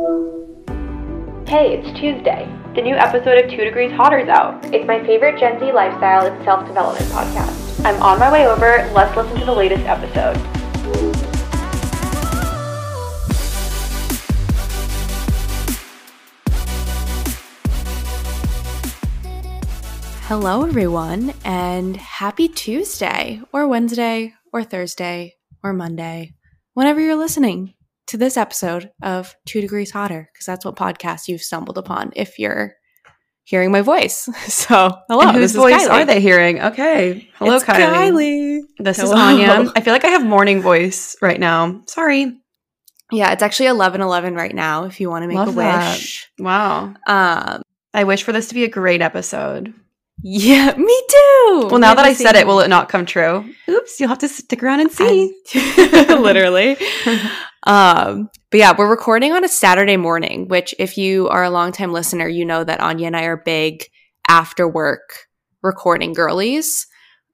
Hey, it's Tuesday. The new episode of Two Degrees Hotter's out. It's my favorite Gen Z lifestyle and self development podcast. I'm on my way over. Let's listen to the latest episode. Hello, everyone, and happy Tuesday, or Wednesday, or Thursday, or Monday, whenever you're listening to this episode of Two Degrees Hotter, because that's what podcast you've stumbled upon if you're hearing my voice. So, hello. And whose is voice Kylie. are they hearing? Okay. Hello, It's Kylie. Kylie. This is Hello. Anya. I feel like I have morning voice right now. Sorry. Yeah, it's actually eleven eleven right now. If you want to make Love a that. wish, Wow. um, I wish for this to be a great episode. yeah, me too. Well, now that I said it, will it not come true? Oops, you'll have to stick around and see. literally. Um, but yeah, we're recording on a Saturday morning, which if you are a longtime listener, you know that Anya and I are big after work recording girlies.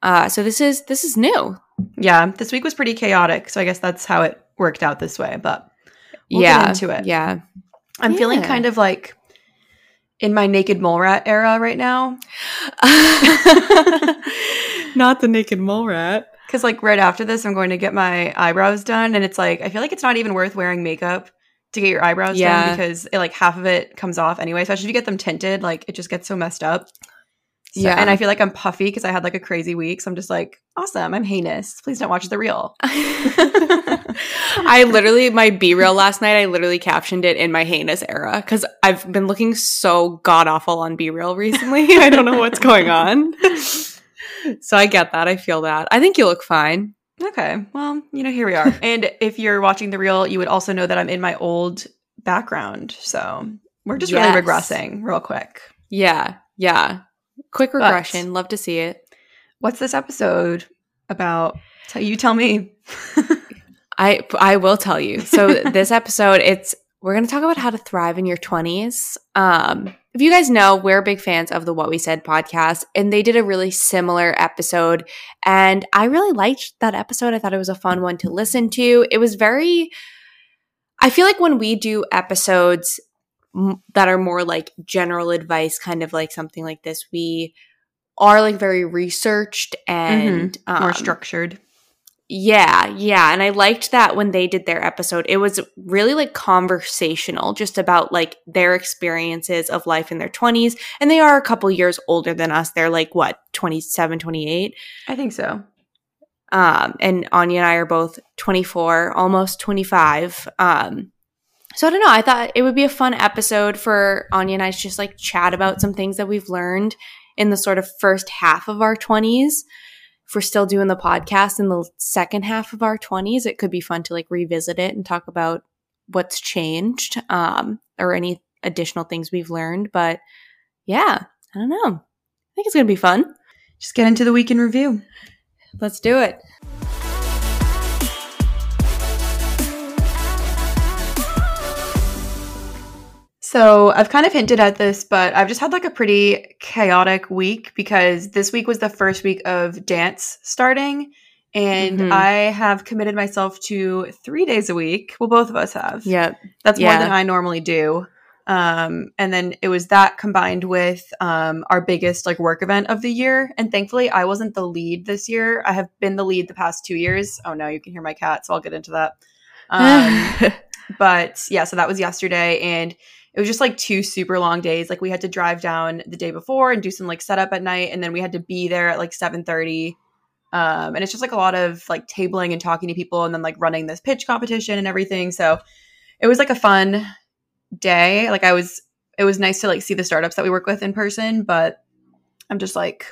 Uh, so this is this is new. yeah, this week was pretty chaotic, so I guess that's how it worked out this way. But we'll yeah, get into it. Yeah, I'm feeling kind of like in my naked mole rat era right now. not the naked mole rat. Because like right after this, I'm going to get my eyebrows done, and it's like I feel like it's not even worth wearing makeup to get your eyebrows Yeah. done because it, like half of it comes off anyway. Especially if you get them tinted, like it just gets so messed up. So- Yeah. and I feel like I'm puffy because I had like a crazy week. So I'm just like, awesome. I'm heinous. Please don't watch the real. I literally my BeReal last night. I literally captioned it in my heinous era because I've been looking so god awful on BeReal recently. I don't know what's going on. So I get that. I feel that. I think you look fine. Okay. Well, you know, here we are. and if you're watching the real, you would also know that I'm in my old background. So we're just Yes. really regressing real quick. Yeah, yeah. Quick But- regression. Love to see it. What's this episode about? Tell you tell me. I I will tell you. So this episode, it's we're going to talk about how to thrive in your twenties. Um, if you guys know, we're big fans of the What We Said podcast, and they did a really similar episode, and I really liked that episode. I thought it was a fun one to listen to. It was very. I feel like when we do episodes m- that are more like general advice, kind of like something like this, we are like very researched and More um, structured. Yeah, yeah. And I liked that when they did their episode. It was really like conversational, just about like their experiences of life in their 20s. And they are a couple years older than us. They're like, what, 27, 28? I think so. Um, and Anya and I are both 24, almost 25. Um, so I don't know. I thought it would be a fun episode for Anya and I to just like chat about some things that we've learned in the sort of first half of our 20s. If we're still doing the podcast in the second half of our 20s, it could be fun to like revisit it and talk about what's changed um, or any additional things we've learned. But yeah, I don't know. I think it's going to be fun. Just get into the week in review. Let's do it. So I've kind of hinted at this, but I've just had like a pretty chaotic week because this week was the first week of dance starting. And Mhm. I have committed myself to three days a week. Well, both of us have. Yeah. That's Yeah. more than I normally do. Um, and then it was that combined with um, our biggest like work event of the year. And thankfully, I wasn't the lead this year. I have been the lead the past two years. Oh no, you can hear my cat, so I'll get into that. Um, but yeah, so that was yesterday, and it was just like two super long days. Like we had to drive down the day before and do some like setup at night, and then we had to be there at like seven thirty. Um, and it's just like a lot of like tabling and talking to people, and then like running this pitch competition and everything. So it was like a fun day. Like I was, it was nice to like see the startups that we work with in person, but I'm just like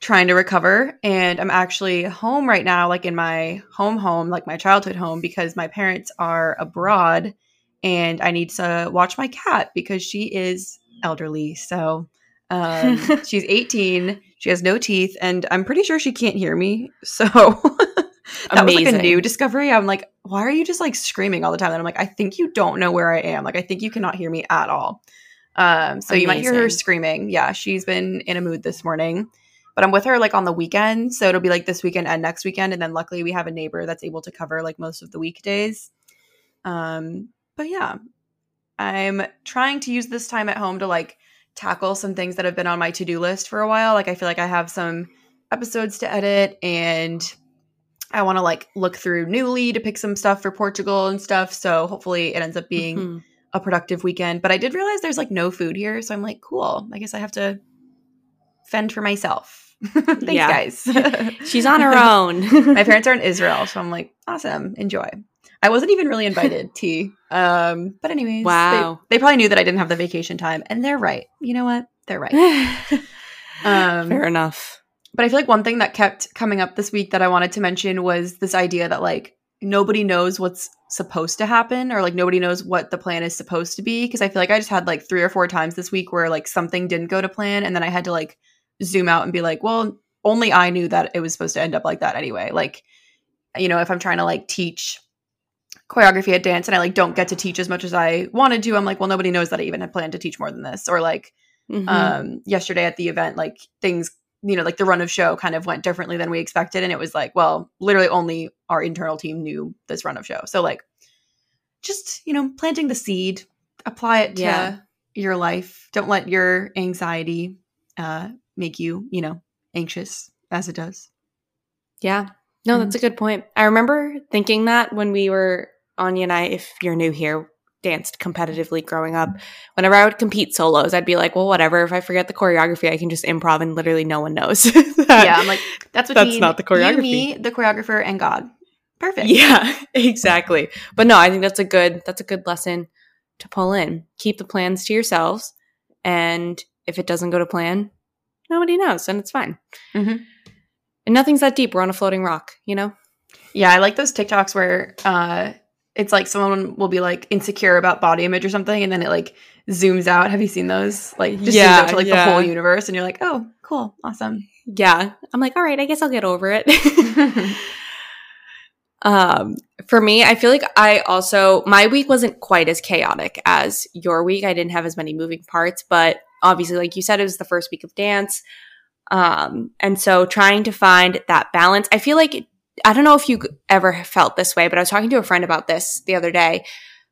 trying to recover and i'm actually home right now like in my home home like my childhood home because my parents are abroad and i need to watch my cat because she is elderly. So um, she's 18 she has no teeth and i'm pretty sure she can't hear me. So that was like a new discovery. I'm like why are you just like screaming all the time? And i'm like i think you don't know where i am. Like i think you cannot hear me at all. Um, so you might hear her screaming. Yeah she's been in a mood this morning. But I'm with her like on the weekend. So it'll be like this weekend and next weekend. And then luckily we have a neighbor that's able to cover like most of the weekdays. Um, but yeah, I'm trying to use this time at home to like tackle some things that have been on my to do list for a while. Like, I feel like I have some episodes to edit and I want to like look through Newly to pick some stuff for Portugal and stuff. So hopefully it ends up being Mhm. a productive weekend. But I did realize there's like no food here. So I'm like, cool. I guess I have to fend for myself. Thanks, guys. She's on her own. my parents are in Israel. So I'm like, awesome. Enjoy. I wasn't even really invited, T. Um, but anyways, they- Wow. They, probably knew that I didn't have the vacation time, and they're right. You know what? They're right. Um, Fair enough. but I feel like one thing that kept coming up this week that I wanted to mention was this idea that like nobody knows what's supposed to happen or like nobody knows what the plan is supposed to be because I feel like I just had like three or four times this week where like something didn't go to plan and then I had to like zoom out and be like, well, only I knew that it was supposed to end up like that anyway. Like you know, if I'm trying to like teach choreography at dance and I like don't get to teach as much as I wanted to, I'm like, well, nobody knows that I even had planned to teach more than this or like Mhm. um yesterday at the event like things you know like the run of show kind of went differently than we expected and it was like well literally only our internal team knew this run of show so like just you know planting the seed apply it to Yeah. your life don't let your anxiety uh make you you know anxious as it does Yeah. No, that's a good point. I remember thinking that when we were Anya and I, if you're new here, danced competitively growing up. Whenever I would compete solos, I'd be like, well, whatever. If I forget the choreography, I can just improv and literally no one knows. yeah i'm like that's what That's you need. not the you choreography. me the choreographer and god perfect Yeah, exactly. But no, I think that's a good that's a good lesson to pull in. Keep the plans to yourselves, and if it doesn't go to plan, nobody knows, and it's fine. Mhm. And nothing's that deep. We're on a floating rock, you know. Yeah, I like those TikToks where uh it's like someone will be like insecure about body image or something and then it like zooms out. Have you seen those? Like just zooms Yeah, out to like yeah. the whole universe and you're like, "Oh, cool. Awesome." Yeah, I'm like, all right, I guess I'll get over it. um, for me, I feel like I also my week wasn't quite as chaotic as your week. I didn't have as many moving parts, but obviously, like you said, it was the first week of dance. Um, and so trying to find that balance, I feel like I don't know if you ever felt this way, but I was talking to a friend about this the other day.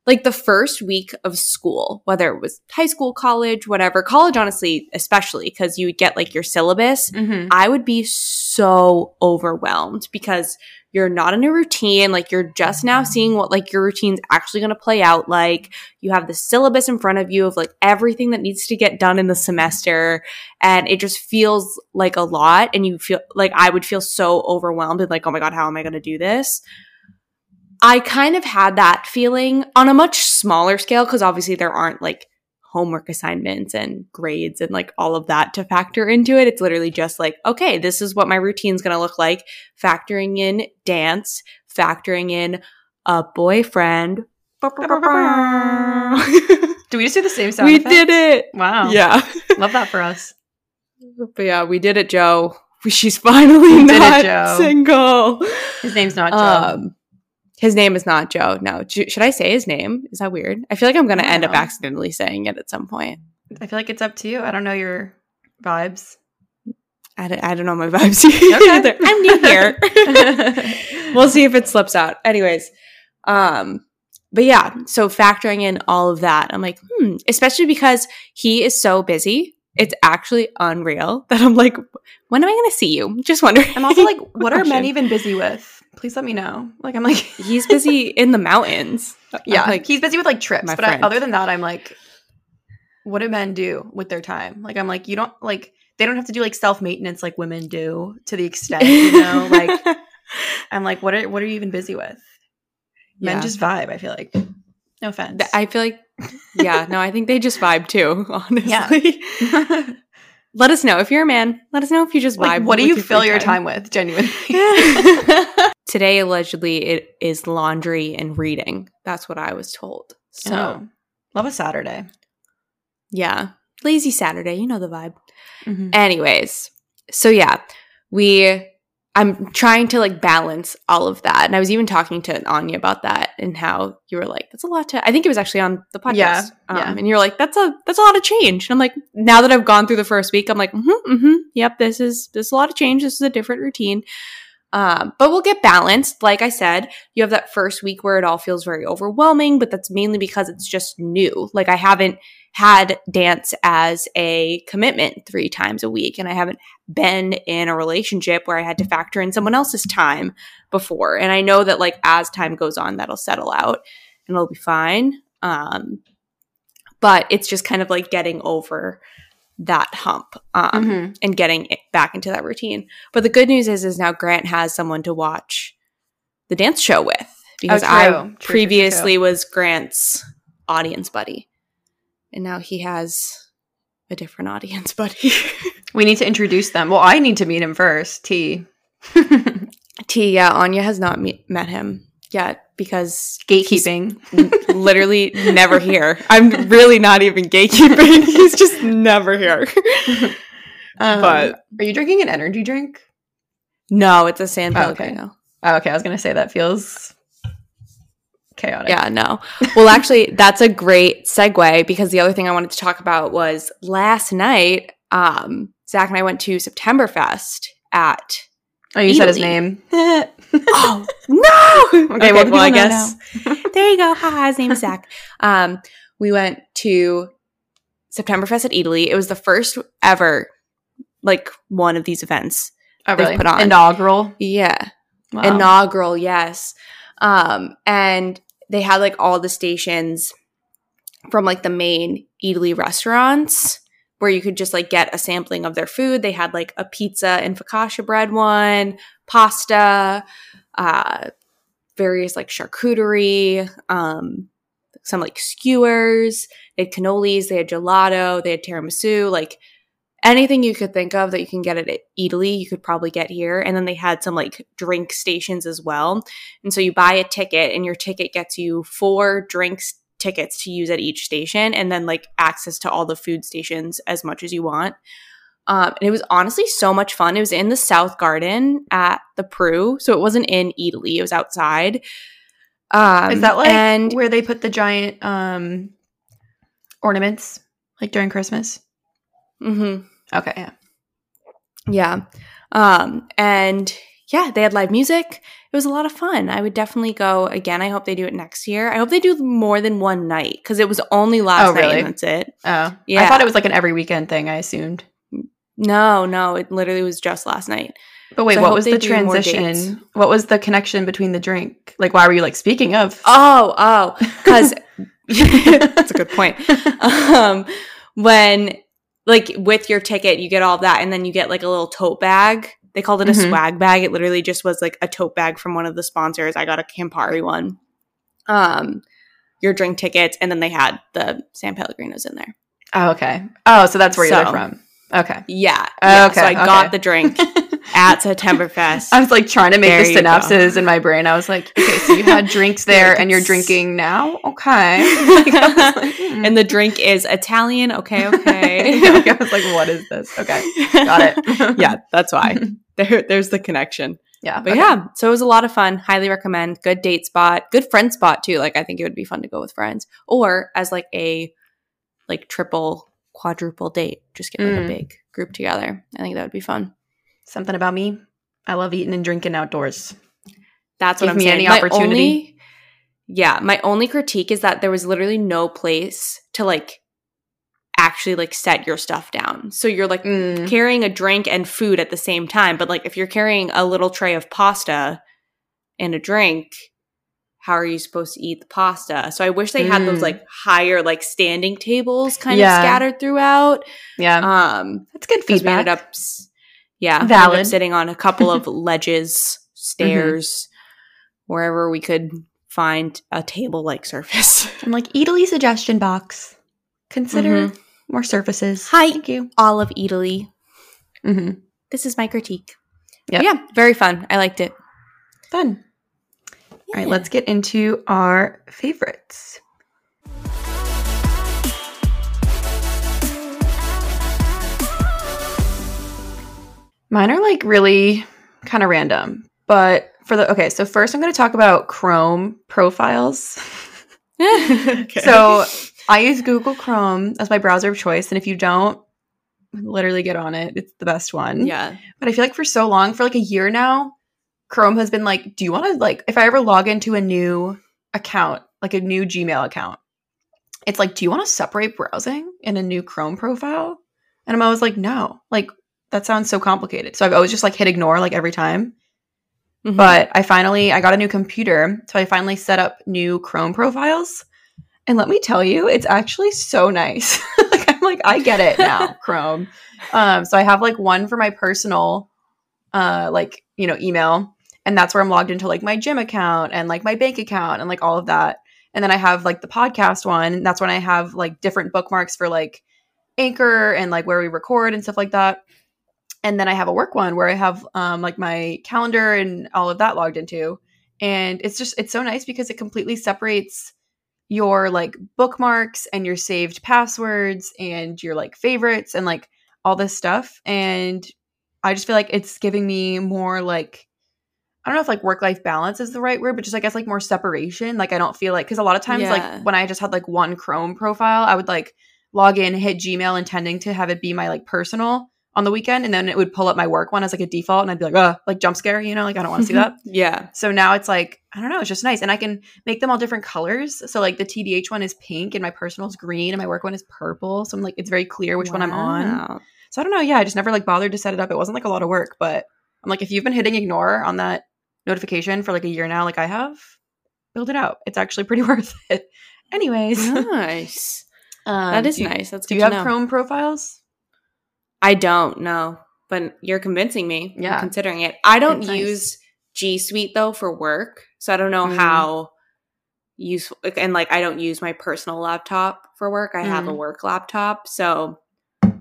Like the first week of school, whether it was high school, college, whatever, college, honestly, especially because you would get like your syllabus Mhm. I would be so overwhelmed because you're not in a routine. Like you're just now seeing what like your routine's actually going to play out like. You have the syllabus in front of you of like everything that needs to get done in the semester. And it just feels like a lot. And you feel like I would feel so overwhelmed and like, oh my God, how am I going to do this? I kind of had that feeling on a much smaller scale because obviously there aren't like homework assignments and grades and like all of that to factor into it. It's literally just like, okay, this is what my routine's going to look like, factoring in dance, factoring in a boyfriend. Do we just do the same sound we effect? did it. Wow. Yeah. Love that for us. But yeah, we did it, Joe. She's finally We it, not Joe. single. His name's not Joe. Um, his name is not Joe. No. J- should I say his name? Is that weird? I feel like I'm going to end up accidentally saying it at some point. I feel like it's up to you. I don't know your vibes. I don't, I don't know my vibes Okay. I'm new here. we'll see if it slips out. Anyways, um, but yeah, so factoring in all of that, I'm like, hmm, especially because he is so busy. It's actually unreal that I'm like, when am I going to see you? Just wondering. I'm also like, what are men even busy with? Please let me know. Like, I'm like, He's busy in the mountains. Uh, yeah, I'm like he's busy with like trips. But I, other than that, I'm like, what do men do with their time? Like, I'm like, you don't like they don't have to do like self maintenance like women do to the extent, you know. like, I'm like, what are what are you even busy with? Men Yeah. just vibe. I feel like. No offense. I feel like, yeah, no, I think they just vibe too. Honestly, let us know if you're a man. Let us know if you just vibe. like, what do you fill your time with? Genuinely. Today, allegedly, it is laundry and reading. That's what I was told. So, Oh. love a Saturday. yeah, lazy Saturday. You know the vibe. Mhm. Anyways, so yeah, we. I'm trying to like balance all of that, and I was even talking to Anya about that and how you were like, "That's a lot to." I think it was actually on the podcast, Yeah, um, yeah. and you're like, "That's a that's a lot of change." And I'm like, now that I've gone through the first week, I'm like, "Mm-hmm, mm-hmm, yep, this is this is a lot of change. This is a different routine." Um, but we'll get balanced. Like I said, you have that first week where it all feels very overwhelming, but that's mainly because it's just new. Like I haven't had dance as a commitment three times a week, and I haven't been in a relationship where I had to factor in someone else's time before. And I know that like as time goes on, that'll settle out and it'll be fine. Um, but it's just kind of like getting over that hump um, Mm-hmm. and getting it back into that routine. But the good news is, is now Grant has someone to watch the dance show with because Oh, I true. True, true, true, previously was Grant's audience buddy, and now he has a different audience buddy. We need to introduce them. Well, I need to meet him first. T. T, yeah, Anya has not me- met him yet because Gatekeeping. literally never here. I'm really not even gatekeeping. He's just never here. Um, but- are you drinking an energy drink? No, it's a San Oh, okay. Pellegrino. Oh, okay. I was gonna say that feels chaotic. Yeah, no. Well, actually, that's a great segue because the other thing I wanted to talk about was last night, um, Zach and I went to Septemberfest at. Oh, you said his name. Oh no! Okay, well, well, I guess there you go. Haha, his name's Zach. Um, we went to Septemberfest at Eataly. It was the first ever, like one of these events. oh, really? put on. Inaugural. Yeah, Wow. inaugural yes um and they had like all the stations from like the main Eataly restaurants where you could just like get a sampling of their food they had like a pizza and focaccia bread one pasta uh various like charcuterie um some like skewers they had cannolis they had gelato they had tiramisu like anything you could think of that you can get at Eataly, you could probably get here. And then they had some like drink stations as well. And so you buy a ticket, and your ticket gets you four drinks tickets to use at each station, and then like access to all the food stations as much as you want. Um, and it was honestly so much fun. It was in the South Garden at the Pru, so it wasn't in Eataly; it was outside. Um, Is that like and where they put the giant um ornaments, like during Christmas? mhm. Okay, yeah. Yeah. Um, and yeah, they had live music. It was a lot of fun. I would definitely go again. I hope they do it next year. I hope they do more than one night because it was only last Oh, night really? and that's it. Oh, yeah. I thought it was like an every weekend thing. I assumed. No, no, it literally was just last night. But wait, So what was the do more dates. transition? What was the connection between the drink? Like, why were you like speaking of? Oh, oh, because that's a good point. Um, when like with your ticket, you get all that, and then you get like a little tote bag. They called it a Mhm. swag bag. It literally just was like a tote bag from one of the sponsors. I got a Campari one. Um, your drink tickets, and then they had the San Pellegrinos in there. Oh, okay. Oh, so that's where you're from. Okay. Yeah, yeah. okay, So I okay. got the drink at Septemberfest. I was like trying to make There the synapses in my brain. I was like, okay, so you had drinks there Like and you're drinking now? Okay. Like, like, hmm. and the drink is Italian. Okay, okay. I was like, what is this? Okay. Got it. yeah, that's why. There, there's the connection. Yeah. But okay. yeah, so it was a lot of fun. Highly recommend. Good date spot. Good friend spot too. Like I think it would be fun to go with friends or as like a like triple quadruple date. Just get like Mm. a big group together. I think that would be fun. Something about me. I love eating and drinking outdoors. That's what I'm saying. any My opportunity. only- yeah, my only critique is that there was literally no place to like actually like set your stuff down. So you're like Mm. carrying a drink and food at the same time. But like if you're carrying a little tray of pasta and a drink, how are you supposed to eat the pasta? So I wish they had those Mm. like higher like standing tables kind Yeah. of scattered throughout. Yeah. Um That's good because we feedback. ended up yeah, Valid. up sitting on a couple of ledges, stairs, wherever we could find a table like surface. I'm like, Eataly suggestion box. Consider Mhm. more surfaces. Hi. Thank you. All of Eataly. hmm This is my critique. Yep. Yeah, very fun. I liked it. Fun. All right, let's get into our favorites. Mine are like really kind of random, but for the okay, so first I'm going to talk about Chrome profiles. So I use Google Chrome as my browser of choice, and if you don't, literally get on it. It's the best one. yeah. But I feel like for so long, for like a year now, Chrome has been like, do you want to like if I ever log into a new account, like a new Gmail account, it's like, do you want to separate browsing in a new Chrome profile? And I'm always like, no, like that sounds so complicated. So I've always just like hit ignore like every time. Mhm. But I finally I got a new computer, so I finally set up new Chrome profiles. And let me tell you, it's actually so nice. like I'm like I get it now, Chrome. Um so I have like one for my personal uh like, you know, email, and that's where I'm logged into like my gym account and like my bank account and like all of that. And then I have like the podcast one, and that's when I have like different bookmarks for like Anchor and like where we record and stuff like that and then I have a work one where I have um, like my calendar and all of that logged into. And it's just it's so nice because it completely separates your like bookmarks and your saved passwords and your like favorites and like all this stuff. And I just feel like it's giving me more like I don't know if like work life balance is the right word, but just I guess like more separation. Like I don't feel like because a lot of times Yeah. like when I just had like one Chrome profile, I would like log in, hit Gmail, intending to have it be my like personal on the weekend, and then it would pull up my work one as like a default, and I'd be like, oh, like jump scare, you know, like I don't want to see that. yeah. So now it's like I don't know, it's just nice, and I can make them all different colors. So like the TDH one is pink, and my personal's green, and my work one is purple. So I'm like, it's very clear which one I'm on. So I don't know. Yeah, I just never like bothered to set it up. It wasn't like a lot of work, but I'm like, if you've been hitting ignore on that notification for like a year now, like I have, build it out. It's actually pretty worth it. Anyways, Nice. um, that is do nice. That's Do you have know. Chrome profiles? I don't know, but you're convincing me. I'm Yeah. considering it. I don't It's nice. use G Suite though for work, so I don't know Mm. how useful. And like, I don't use my personal laptop for work. I have a Mm. work laptop, so.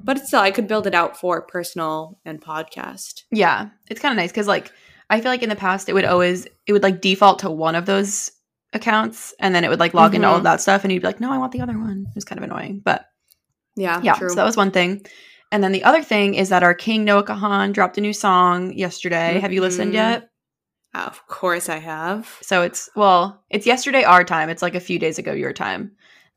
But still, I could build it out for personal and podcast. Yeah, it's kind of nice because like I feel like in the past it would always it would like default to one of those accounts, and then it would like log into all of Mhm. that stuff, and you'd be like, no, I want the other one. It was kind of annoying, but Yeah, yeah, true. so that was one thing. And then the other thing is that our King Noah Kahan dropped a new song yesterday. Have you listened Mhm. yet? of course, I have. So it's well, it's yesterday our time. It's like a few days ago your time.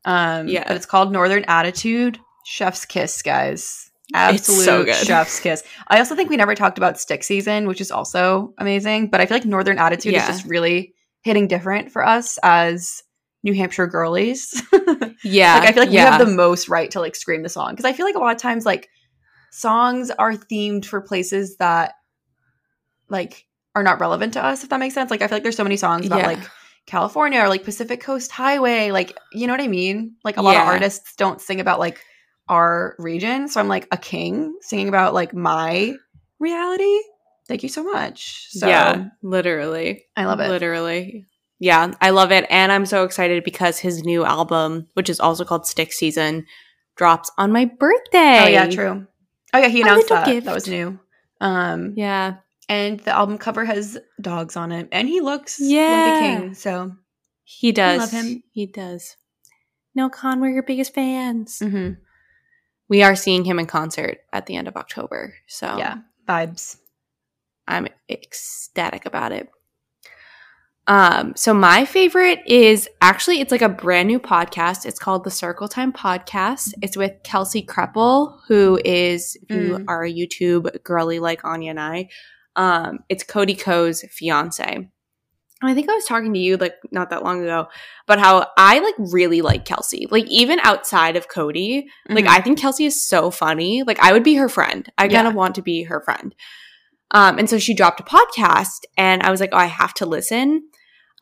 Um, Yeah. but it's called Northern Attitude. Chef's kiss, guys. It's Absolute so good. chef's kiss. I also think we never talked about stick season, which is also amazing. But I feel like Northern Attitude Yeah. is just really hitting different for us as New Hampshire girlies. Yeah, like I feel like yeah. we have the most right to like scream the song because I feel like a lot of times like songs are themed for places that like are not relevant to us if that makes sense. Like I feel like there's so many songs about Yeah. like California or like Pacific Coast Highway, like you know what I mean? Like a lot of artists don't sing about like our region, so I'm like a king singing about like my reality. Thank you so much. So yeah, literally. I love it. Literally. Yeah, I love it. And I'm so excited because his new album, which is also called Stick Season, drops on my birthday. Oh yeah, true. Oh yeah, he announced that. gift. That was new. Um Yeah. and the album cover has dogs on it and he looks Yeah. like a king so He does. love him. He does. Noah Kahan, we're your biggest fans. mhm, We are seeing him in concert at the end of October. So yeah vibes I'm ecstatic about it. Um, so my favorite is actually it's like a brand new podcast. It's called the Circle Time Podcast. It's with Kelsey Kreppel, who is if you Mm. are a YouTube girly like Anya and I, um, it's Cody Ko's fiance. I think I was talking to you like not that long ago about how I like really like Kelsey. Like even outside of Cody, like Mhm. I think Kelsey is so funny. Like I would be her friend. I Yeah. kind of want to be her friend. Um, and so she dropped a podcast, and I was like, oh, I have to listen.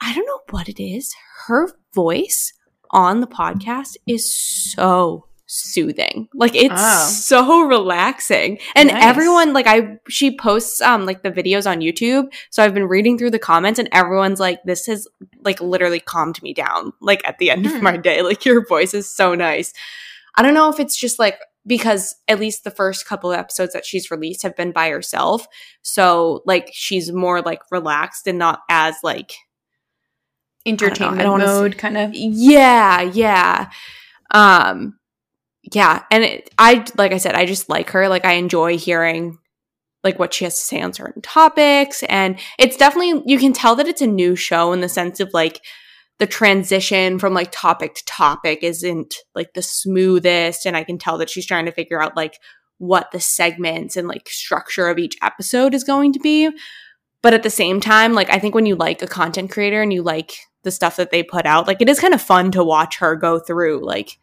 I don't know what it is. Her voice on the podcast is so soothing. Like it's Oh. so relaxing. And Nice. everyone like I she posts um like the videos on YouTube. So I've been reading through the comments and everyone's like this has like literally calmed me down like at the end Hmm. of my day. Like your voice is so nice. I don't know if it's just like because at least the first couple of episodes that she's released have been by herself. So like she's more like relaxed and not as like entertainment I don't wanna mode kind of yeah, yeah. Um yeah, and it, I like I said I just like her. Like I enjoy hearing like what she has to say on certain topics and it's definitely you can tell that it's a new show in the sense of like the transition from like topic to topic isn't like the smoothest and I can tell that she's trying to figure out like what the segments and like structure of each episode is going to be. But at the same time, like I think when you like a content creator and you like the stuff that they put out, like it is kind of fun to watch her go through like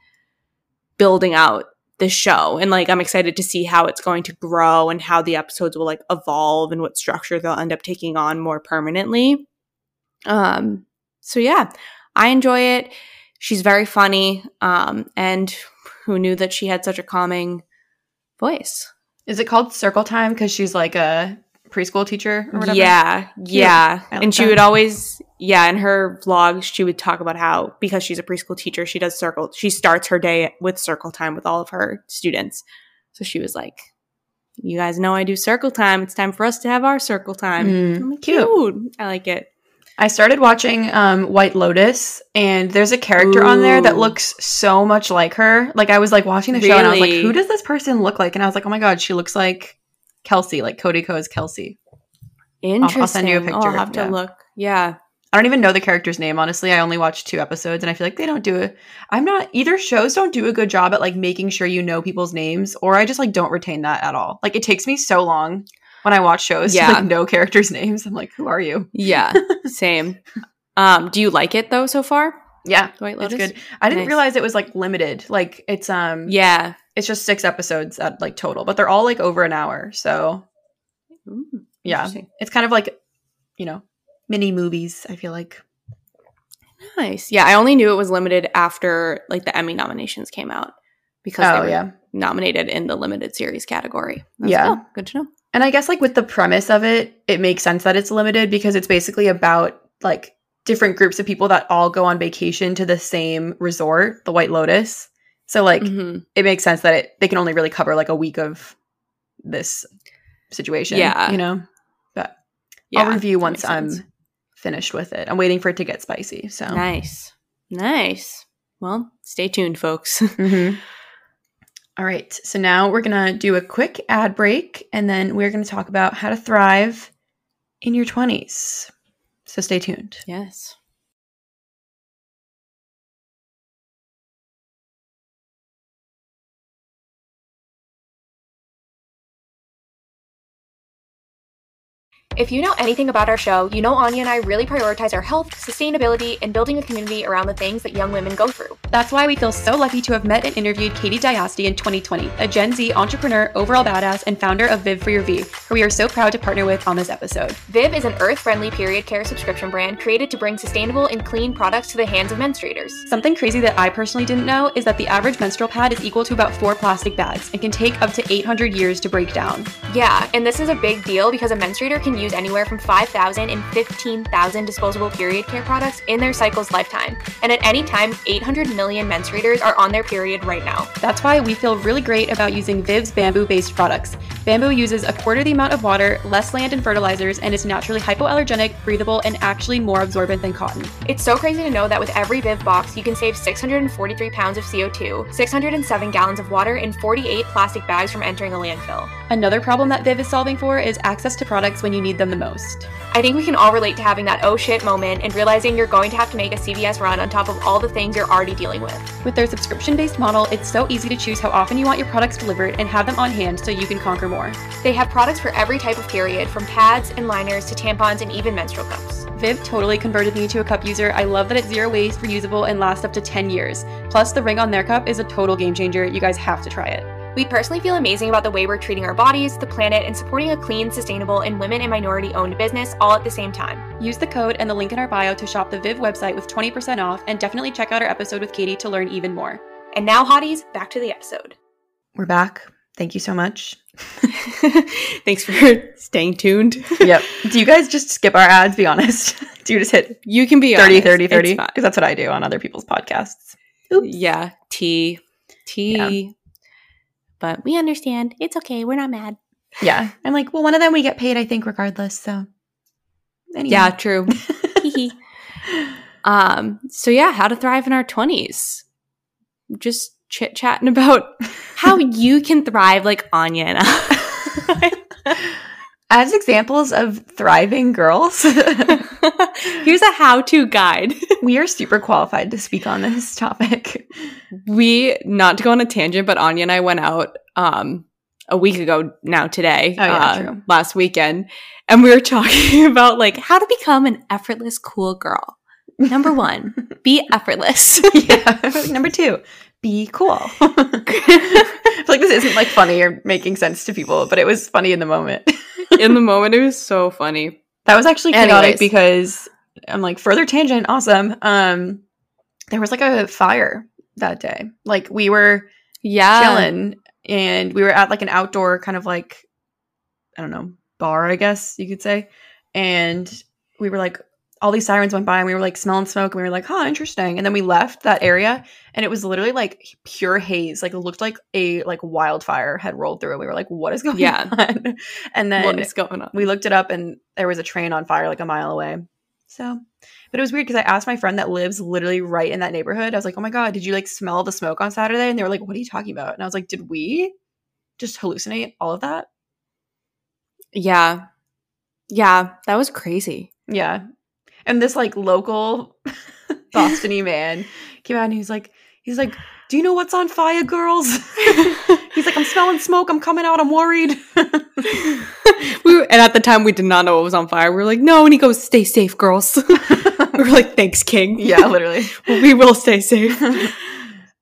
building out this show. And like I'm excited to see how it's going to grow and how the episodes will like evolve and what structure they'll end up taking on more permanently. Um so yeah, I enjoy it. She's very funny. Um and who knew that she had such a calming voice? Is it called Circle Time because she's like a preschool teacher or whatever? Yeah, yeah. Like and she that. would always, yeah, in her vlogs, she would talk about how because she's a preschool teacher, she does circle. She starts her day with circle time with all of her students. So she was like, "You guys know I do circle time. It's time for us to have our circle time." Mm, like, cute. cute. I like it. I started watching um, White Lotus, and there's a character on there that looks so much like her. Like I was like watching the show, and I was like, "Who does this person look like?" And I was like, "Oh my god, she looks like Kelsey, like Cody Ko's Kelsey." Interesting. I'll send you a picture, I'll have to yeah. look. Yeah. I don't even know the character's name, honestly. I only watched two episodes, and I feel like they don't do it. I'm not either. Shows don't do a good job at like making sure you know people's names, or I just like don't retain that at all. Like it takes me so long when I watch shows Yeah. to like know characters' names. I'm like, who are you? Yeah. Same. Um, do you like it though so far? Yeah, White it's good. I didn't Nice. realize it was like limited. Like it's um Yeah. It's just six episodes at like total, but they're all like over an hour. So Ooh, yeah, it's kind of like you know mini movies. I feel like Nice. Yeah, I only knew it was limited after like the Emmy nominations came out because oh they were yeah, nominated in the limited series category. Yeah. cool. good to know. and I guess like with the premise of it, it makes sense that it's limited because it's basically about like different groups of people that all go on vacation to the same resort, the White Lotus. So like Mhm. it makes sense that it they can only really cover like a week of this situation. Yeah. you know. But Yeah, I'll review once I'm sense. finished with it. I'm waiting for it to get spicy. So nice, nice. Well, stay tuned, folks. Mhm. All right. So now we're going to do a quick ad break and then we're going to talk about how to thrive in your 20s. So stay tuned. yes. If you know anything about our show, you know Anya and I really prioritize our health, sustainability, and building a community around the things that young women go through. That's why we feel so lucky to have met and interviewed Katie Diasti in 2020, a Gen Z entrepreneur, overall badass, and founder of Viv for Your V, who we are so proud to partner with on this episode. Viv is an earth friendly period care subscription brand created to bring sustainable and clean products to the hands of menstruators. Something crazy that I personally didn't know is that the average menstrual pad is equal to about four plastic bags and can take up to 800 years to break down. Yeah, and this is a big deal because a menstruator can use anywhere from 5,000 and 15,000 disposable period care products in their cycle's lifetime. And at any time, 800 million menstruators are on their period right now. That's why we feel really great about using Viv's bamboo based products. Bamboo uses a quarter the amount of water, less land and fertilizers, and is naturally hypoallergenic, breathable, and actually more absorbent than cotton. It's so crazy to know that with every Viv box, you can save 643 pounds of CO2, 607 gallons of water, and 48 plastic bags from entering a landfill. Another problem that Viv is solving for is access to products when you need them the most. I think we can all relate to having that oh shit moment and realizing you're going to have to make a CVS run on top of all the things you're already dealing with. With their subscription based model, it's so easy to choose how often you want your products delivered and have them on hand so you can conquer more. They have products for every type of period, from pads and liners to tampons and even menstrual cups. Viv totally converted me to a cup user. I love that it's zero waste, reusable, and lasts up to 10 years. Plus, the ring on their cup is a total game changer. You guys have to try it. We personally feel amazing about the way we're treating our bodies, the planet, and supporting a clean, sustainable, and women and minority owned business all at the same time. Use the code and the link in our bio to shop the Viv website with 20% off, and definitely check out our episode with Katie to learn even more. And now, hotties, back to the episode. We're back. Thank you so much. Thanks for staying tuned. yep. Do you guys just skip our ads? Be honest. Do you just hit You can be 30, honest. 30, It's 30? Because that's what I do on other people's podcasts. Oops. Yeah, T, T. But we understand. It's okay. We're not mad. Yeah. I'm like, well, one of them we get paid, I think, regardless. So, anyway. Yeah, true. Um. So yeah, how to thrive in our twenties. Just chit chatting about how you can thrive like Anya and I. As examples of thriving girls, Here's a how-to guide. we are super qualified to speak on this topic. we not to go on a tangent, but Anya and I went out um a week ago now today, Oh, yeah, uh, last weekend, and we were talking about like how to become an effortless cool girl. Number one, be effortless. yeah. Number two, be cool. Like this isn't like funny or making sense to people, but it was funny in the moment. In the moment, it was so funny. That was actually chaotic Anyways. because I'm like further tangent, awesome. Um, there was like a fire that day. Like we were Yeah, chilling and we were at like an outdoor kind of like I don't know bar, I guess you could say, and we were like all these sirens went by and we were like smelling smoke and we were like, huh, interesting. And then we left that area and it was literally like pure haze. Like it looked like a like wildfire had rolled through. and We were like, what is going Yeah. on? And then what is going on? we looked it up and there was a train on fire like a mile away. So, but it was weird because I asked my friend that lives literally right in that neighborhood. I was like, "Oh my god, did you like smell the smoke on Saturday?" And they were like, "What are you talking about?" And I was like, "Did we just hallucinate all of that?" Yeah, yeah, that was crazy. Yeah. And this like local Bostony man came out and he's like, he's like, "Do you know what's on fire, girls?" he's like, "I'm smelling smoke. I'm coming out. I'm worried." we were, and at the time we did not know what was on fire. We were like, no, and he goes, "Stay safe, girls." we were like, "Thanks, King." yeah, literally. we will stay safe. Too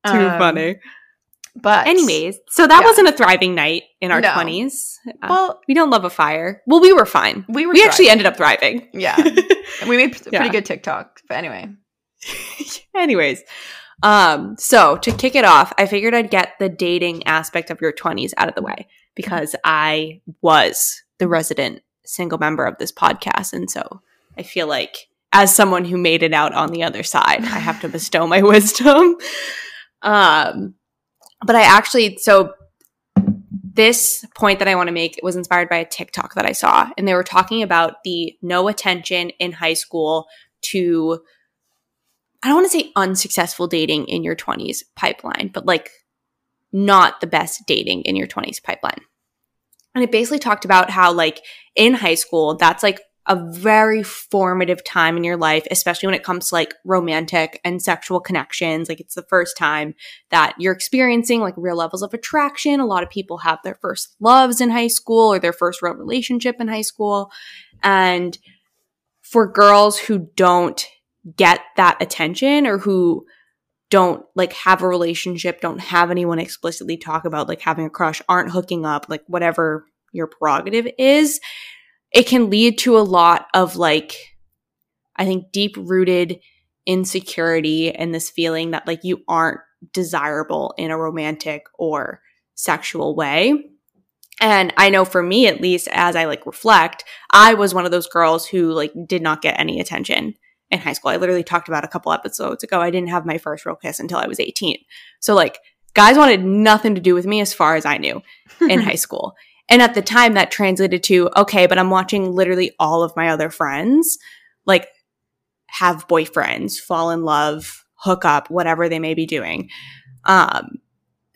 Um, funny. But Anyways, so that yeah. wasn't a thriving night in our No. twenties. Uh, well, we don't love a fire. Well, we were fine. we were We actually ended up thriving. Yeah. And we made p- Yeah. pretty good TikTok. But anyway. Anyways, um, so to kick it off, I figured I'd get the dating aspect of your 20s out of the way because I was the resident single member of this podcast. And so I feel like as someone who made it out on the other side, I have to bestow my wisdom. Um, but I actually, so this point that I want to make was inspired by a TikTok that I saw, and they were talking about the no attention in high school to I don't want to say unsuccessful dating in your 20s pipeline, but like not the best dating in your 20s pipeline. And it basically talked about how, like, in high school, that's like a very formative time in your life, especially when it comes to like romantic and sexual connections. Like, it's the first time that you're experiencing like real levels of attraction. A lot of people have their first loves in high school or their first real relationship in high school. And for girls who don't get that attention or who don't like have a relationship, don't have anyone explicitly talk about like having a crush, aren't hooking up, like whatever your prerogative is, it can lead to a lot of like, I think deep rooted insecurity and this feeling that like you aren't desirable in a romantic or sexual way. And I know for me, at least, as I like reflect, I was one of those girls who like did not get any attention in high school. I literally talked about a couple episodes ago. I didn't have my first real kiss until I was 18. So like guys wanted nothing to do with me as far as I knew in high school. And at the time that translated to, okay, but I'm watching literally all of my other friends like have boyfriends, fall in love, hook up, whatever they may be doing. Um,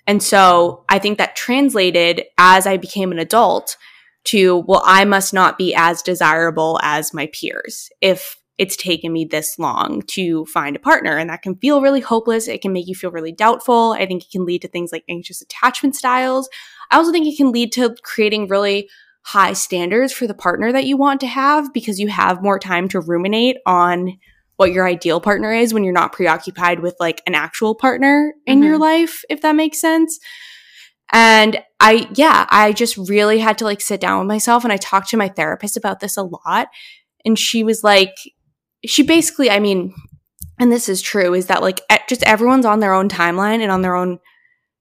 and so I think that translated as I became an adult to, well, I must not be as desirable as my peers if it's taken me this long to find a partner. And that can feel really hopeless. It can make you feel really doubtful. I think it can lead to things like anxious attachment styles. I also think it can lead to creating really high standards for the partner that you want to have because you have more time to ruminate on what your ideal partner is when you're not preoccupied with like an actual partner in your Mhm. life, if that makes sense. And I, yeah, I just really had to like sit down with myself and I talked to my therapist about this a lot. And she was like, she basically, I mean, and this is true, is that like just everyone's on their own timeline and on their own,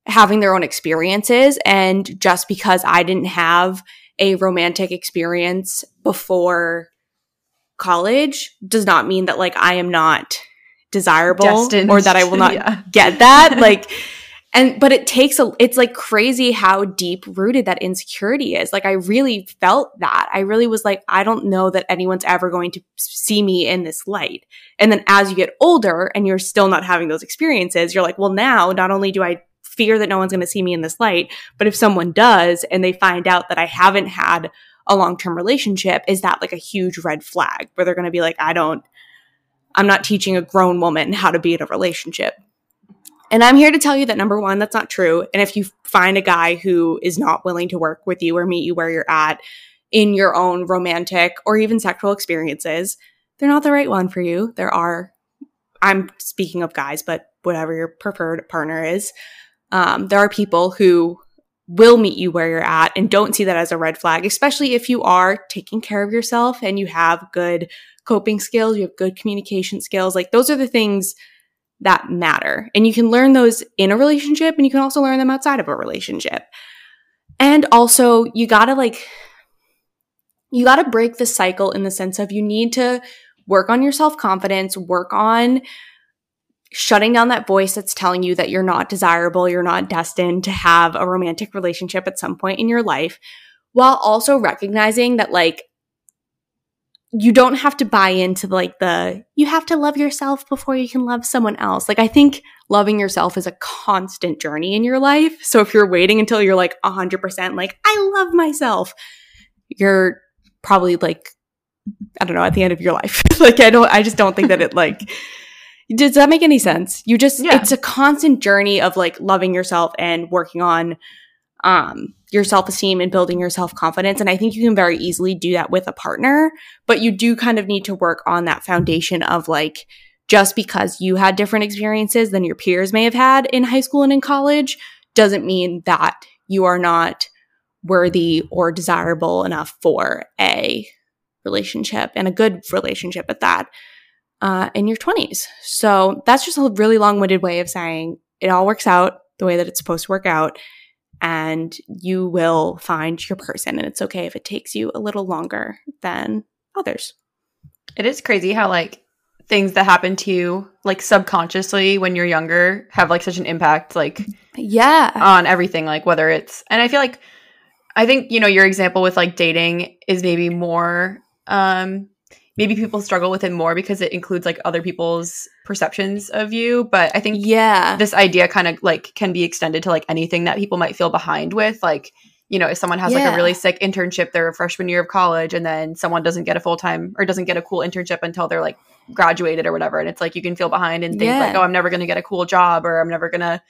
having their own experiences. And just because I didn't have a romantic experience before college does not mean that like I am not desirable Destined or that I will not yeah. get that. Like, and but it takes a it's like crazy how deep rooted that insecurity is like i really felt that i really was like i don't know that anyone's ever going to see me in this light and then as you get older and you're still not having those experiences you're like well now not only do i fear that no one's going to see me in this light but if someone does and they find out that i haven't had a long-term relationship is that like a huge red flag where they're going to be like i don't i'm not teaching a grown woman how to be in a relationship And I'm here to tell you that number one, that's not true. And if you find a guy who is not willing to work with you or meet you where you're at in your own romantic or even sexual experiences, they're not the right one for you. There are, I'm speaking of guys, but whatever your preferred partner is, um, there are people who will meet you where you're at and don't see that as a red flag, especially if you are taking care of yourself and you have good coping skills, you have good communication skills. Like those are the things that matter. And you can learn those in a relationship and you can also learn them outside of a relationship. And also, you gotta like, you gotta break the cycle in the sense of you need to work on your self confidence, work on shutting down that voice that's telling you that you're not desirable, you're not destined to have a romantic relationship at some point in your life, while also recognizing that, like, you don't have to buy into like the you have to love yourself before you can love someone else. Like I think loving yourself is a constant journey in your life. So if you're waiting until you're like 100% like I love myself, you're probably like I don't know, at the end of your life. like I don't I just don't think that it like does that make any sense? You just Yeah. it's a constant journey of like loving yourself and working on um your self-esteem and building your self-confidence and I think you can very easily do that with a partner, but you do kind of need to work on that foundation of like just because you had different experiences than your peers may have had in high school and in college doesn't mean that you are not worthy or desirable enough for a relationship and a good relationship at that uh, in your 20s. So that's just a really long winded way of saying it all works out the way that it's supposed to work out. And you will find your person. And it's okay if it takes you a little longer than others. It is crazy how like things that happen to you like subconsciously when you're younger have like such an impact like Yeah. on everything like whether it's and I feel like I think you know your example with like dating is maybe more um maybe people struggle with it more because it includes like other people's perceptions of you but I think yeah. this idea kind of like can be extended to like anything that people might feel behind with like you know if someone has like a really sick internship their freshman year of college and then someone doesn't get a full-time or doesn't get a cool internship until they're like graduated or whatever and it's like you can feel behind and think Yeah. like oh i'm never going to get a cool job or i'm never going to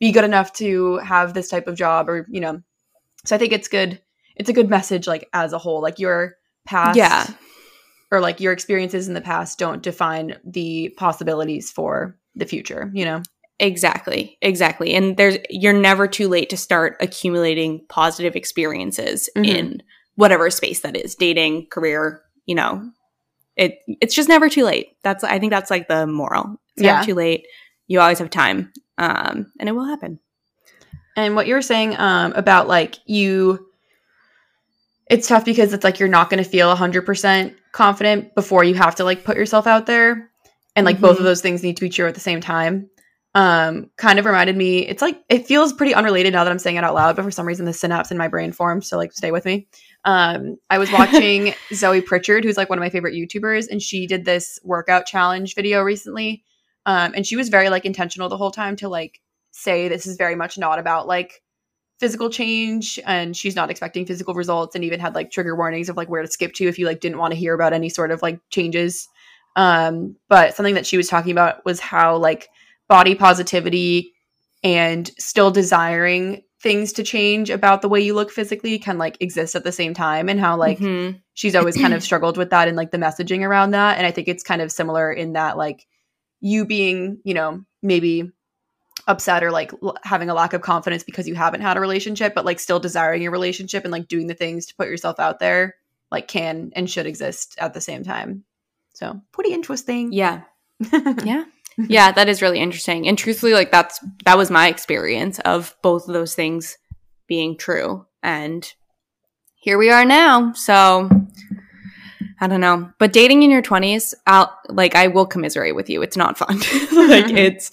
be good enough to have this type of job or you know so i think it's good it's a good message like as a whole like your past Yeah. Or like your experiences in the past don't define the possibilities for the future you know Exactly. Exactly. And there's you're never too late to start accumulating positive experiences Mhm. in whatever space that is, dating, career, you know. It it's just never too late. That's I think that's like the moral. It's Yeah. never too late. You always have time. Um and it will happen. And what you were saying um, about like you, it's tough because it's like you're not going to feel 100% confident before you have to like put yourself out there. And like both Mhm. of those things need to be true at the same time. Um, kind of reminded me, it's like, it feels pretty unrelated now that I'm saying it out loud, but for some reason the synapse in my brain formed. So like stay with me. Um, I was watching Zoe Pritchard, who's like one of my favorite YouTubers, and she did this workout challenge video recently. Um, and she was very like intentional the whole time to like say this is very much not about like physical change and she's not expecting physical results and even had like trigger warnings of like where to skip to if you like didn't want to hear about any sort of like changes um but something that she was talking about was how like body positivity and still desiring things to change about the way you look physically can like exist at the same time and how like Mhm. she's always kind of struggled with that and like the messaging around that and i think it's kind of similar in that like you being you know maybe upset or like l- having a lack of confidence because you haven't had a relationship but like still desiring your relationship and like doing the things to put yourself out there like can and should exist at the same time so pretty interesting Yeah. Yeah. yeah, that is really interesting. And truthfully, like that's that was my experience of both of those things being true. And here we are now. So I don't know. But dating in your 20s, I'll like I will commiserate with you. It's not fun. like it's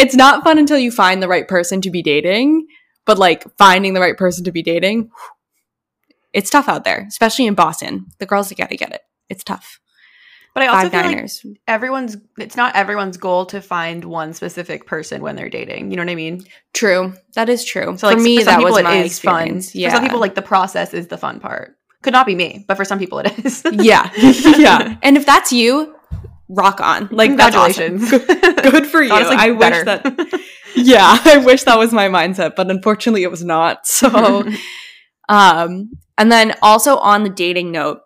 it's not fun until you find the right person to be dating. But like finding the right person to be dating, it's tough out there, especially in Boston. The girls gotta get it. It's tough. but i also Five feel like everyone's it's not everyone's goal to find one specific person when they're dating you know what i mean True. That is true. So like for me, for some that people was it my is fun. experience. Yeah. For some people like the process is the fun part. Could not be me, but for some people it is. yeah. yeah. And if that's you, rock on. Like that's awesome. Congratulations. Good for you. Honestly, I better. wish that Yeah, I wish that was my mindset, but unfortunately it was not. So um and then also on the dating note,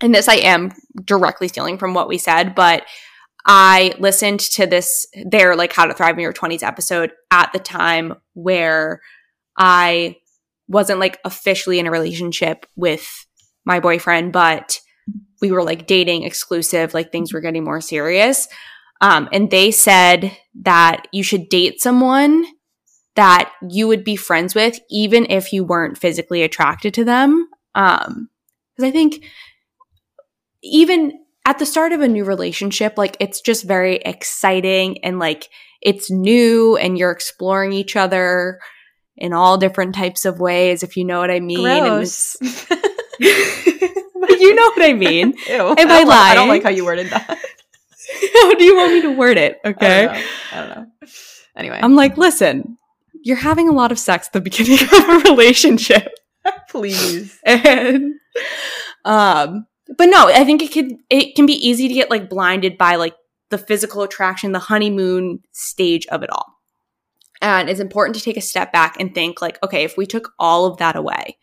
and this I am directly stealing from what we said, but I listened to this their like how to thrive in your 20s episode at the time where I wasn't like officially in a relationship with my boyfriend, but we were like dating exclusive, like things were getting more serious. Um, and they said that you should date someone that you would be friends with, even if you weren't physically attracted to them. Um, because I think even at the start of a new relationship, like it's just very exciting and like it's new and you're exploring each other in all different types of ways, if you know what I mean. And Gross. but you know what I mean. Ew. Am I, I don't, like- I don't like how you worded that. How do you want me to word it? I Okay. don't know. I don't know. Anyway, I'm like, listen, you're having a lot of sex at the beginning of a relationship. please. and um but no i think it could it can be easy to get like blinded by like the physical attraction the honeymoon stage of it all and it's important to take a step back and think like okay if we took all of that away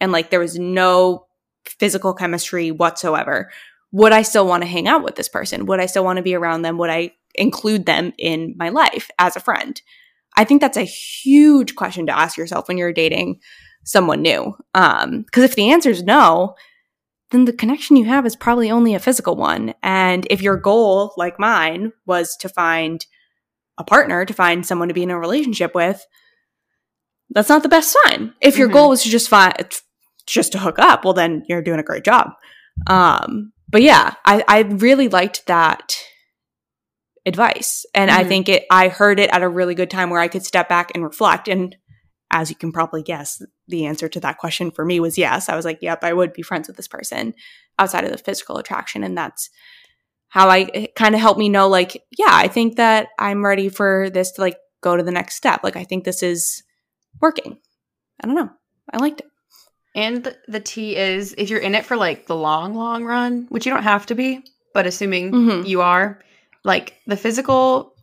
and like there was no physical chemistry whatsoever would i still want to hang out with this person would i still want to be around them would i include them in my life as a friend i think that's a huge question to ask yourself when you're dating someone new. Um, because if the answer is no, then the connection you have is probably only a physical one. And if your goal, like mine, was to find a partner, to find someone to be in a relationship with, that's not the best sign. If your Mhm. goal was to just find just to hook up, well then you're doing a great job. Um, but yeah, I, I really liked that advice. And I Mhm. think it I heard it at a really good time where I could step back and reflect and as you can probably guess, the answer to that question for me was yes. I was like, yep, I would be friends with this person outside of the physical attraction. And that's how I kind of helped me know, like, yeah, I think that I'm ready for this to like go to the next step. Like, I think this is working. I don't know. I liked it. And the, T is if you're in it for like the long, long run, which you don't have to be, but assuming Mhm. you are, like the physical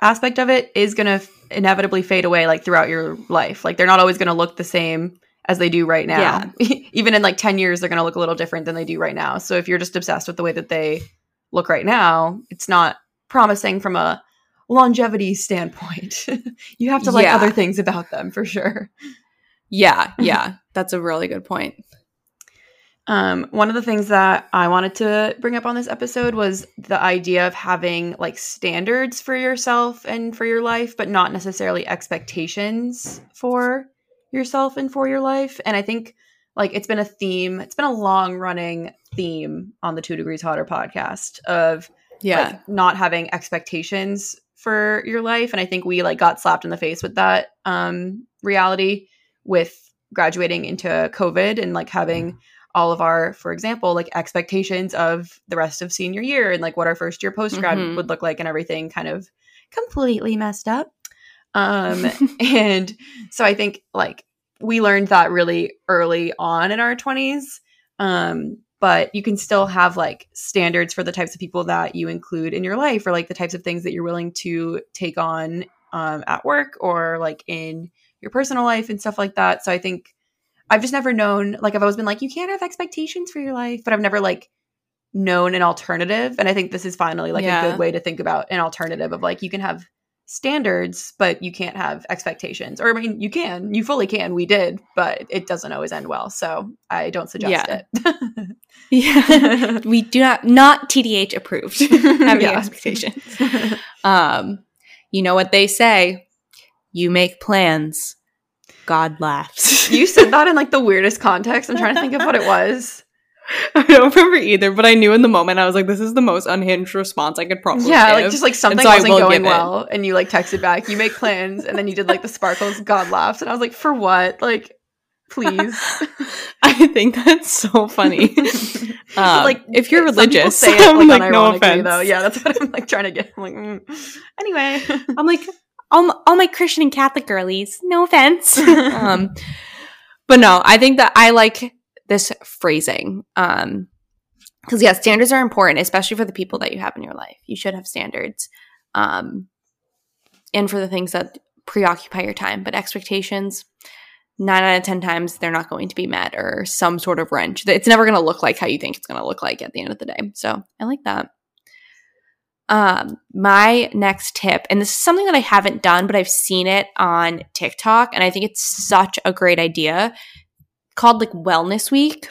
aspect of it is going to inevitably fade away like throughout your life. Like they're not always going to look the same as they do right now. Yeah. Even in like 10 years, they're going to look a little different than they do right now. So if you're just obsessed with the way that they look right now, it's not promising from a longevity standpoint. you have to like Yeah. other things about them for sure. Yeah, yeah. That's a really good point. Um, one of the things that I wanted to bring up on this episode was the idea of having like standards for yourself and for your life, but not necessarily expectations for yourself and for your life. And I think like it's been a theme, it's been a long running theme on the Two Degrees Hotter podcast of Yeah. like not having expectations for your life and i think we like got slapped in the face with that um reality with graduating into covid and like having all of our for example like expectations of the rest of senior year and like what our first year post grad Mhm. would look like and everything kind of completely messed up um and so i think like we learned that really early on in our 20s um but you can still have like standards for the types of people that you include in your life or like the types of things that you're willing to take on um, at work or like in your personal life and stuff like that so i think i've just never known like i've always been like you can't have expectations for your life but i've never like known an alternative and i think this is finally like Yeah. a good way to think about an alternative of like you can have standards but you can't have expectations or i mean you can you fully can we did but it doesn't always end well so i don't suggest Yeah. it yeah. we do not not TDH approved having Yeah. expectations. Um, you know what they say: you make plans, God laughs. you said that in like the weirdest context i'm trying to think of what it was I don't remember either, but I knew in the moment I was like, "This is the most unhinged response I could probably." yeah give. like just like something so wasn't going it. well and you like texted back you make plans and then you did like the sparkles god laughs and i was like for what like please I think that's so funny. Um, like if you're religious, say it I'm like, like, no offense. though yeah that's what i'm like trying to get i'm like mm. anyway I'm like, all my, all my Christian and Catholic girlies, no offense. um, but no, I think that I like this phrasing. Um, because yeah, standards are important, especially for the people that you have in your life. You should have standards, um, and for the things that preoccupy your time. But expectations, nine out of ten times, they're not going to be met, or some sort of wrench. It's never going to look like how you think it's going to look like at the end of the day. So I like that. Um, my next tip, and this is something that I haven't done, but I've seen it on TikTok, and I think it's such a great idea called like Wellness Week,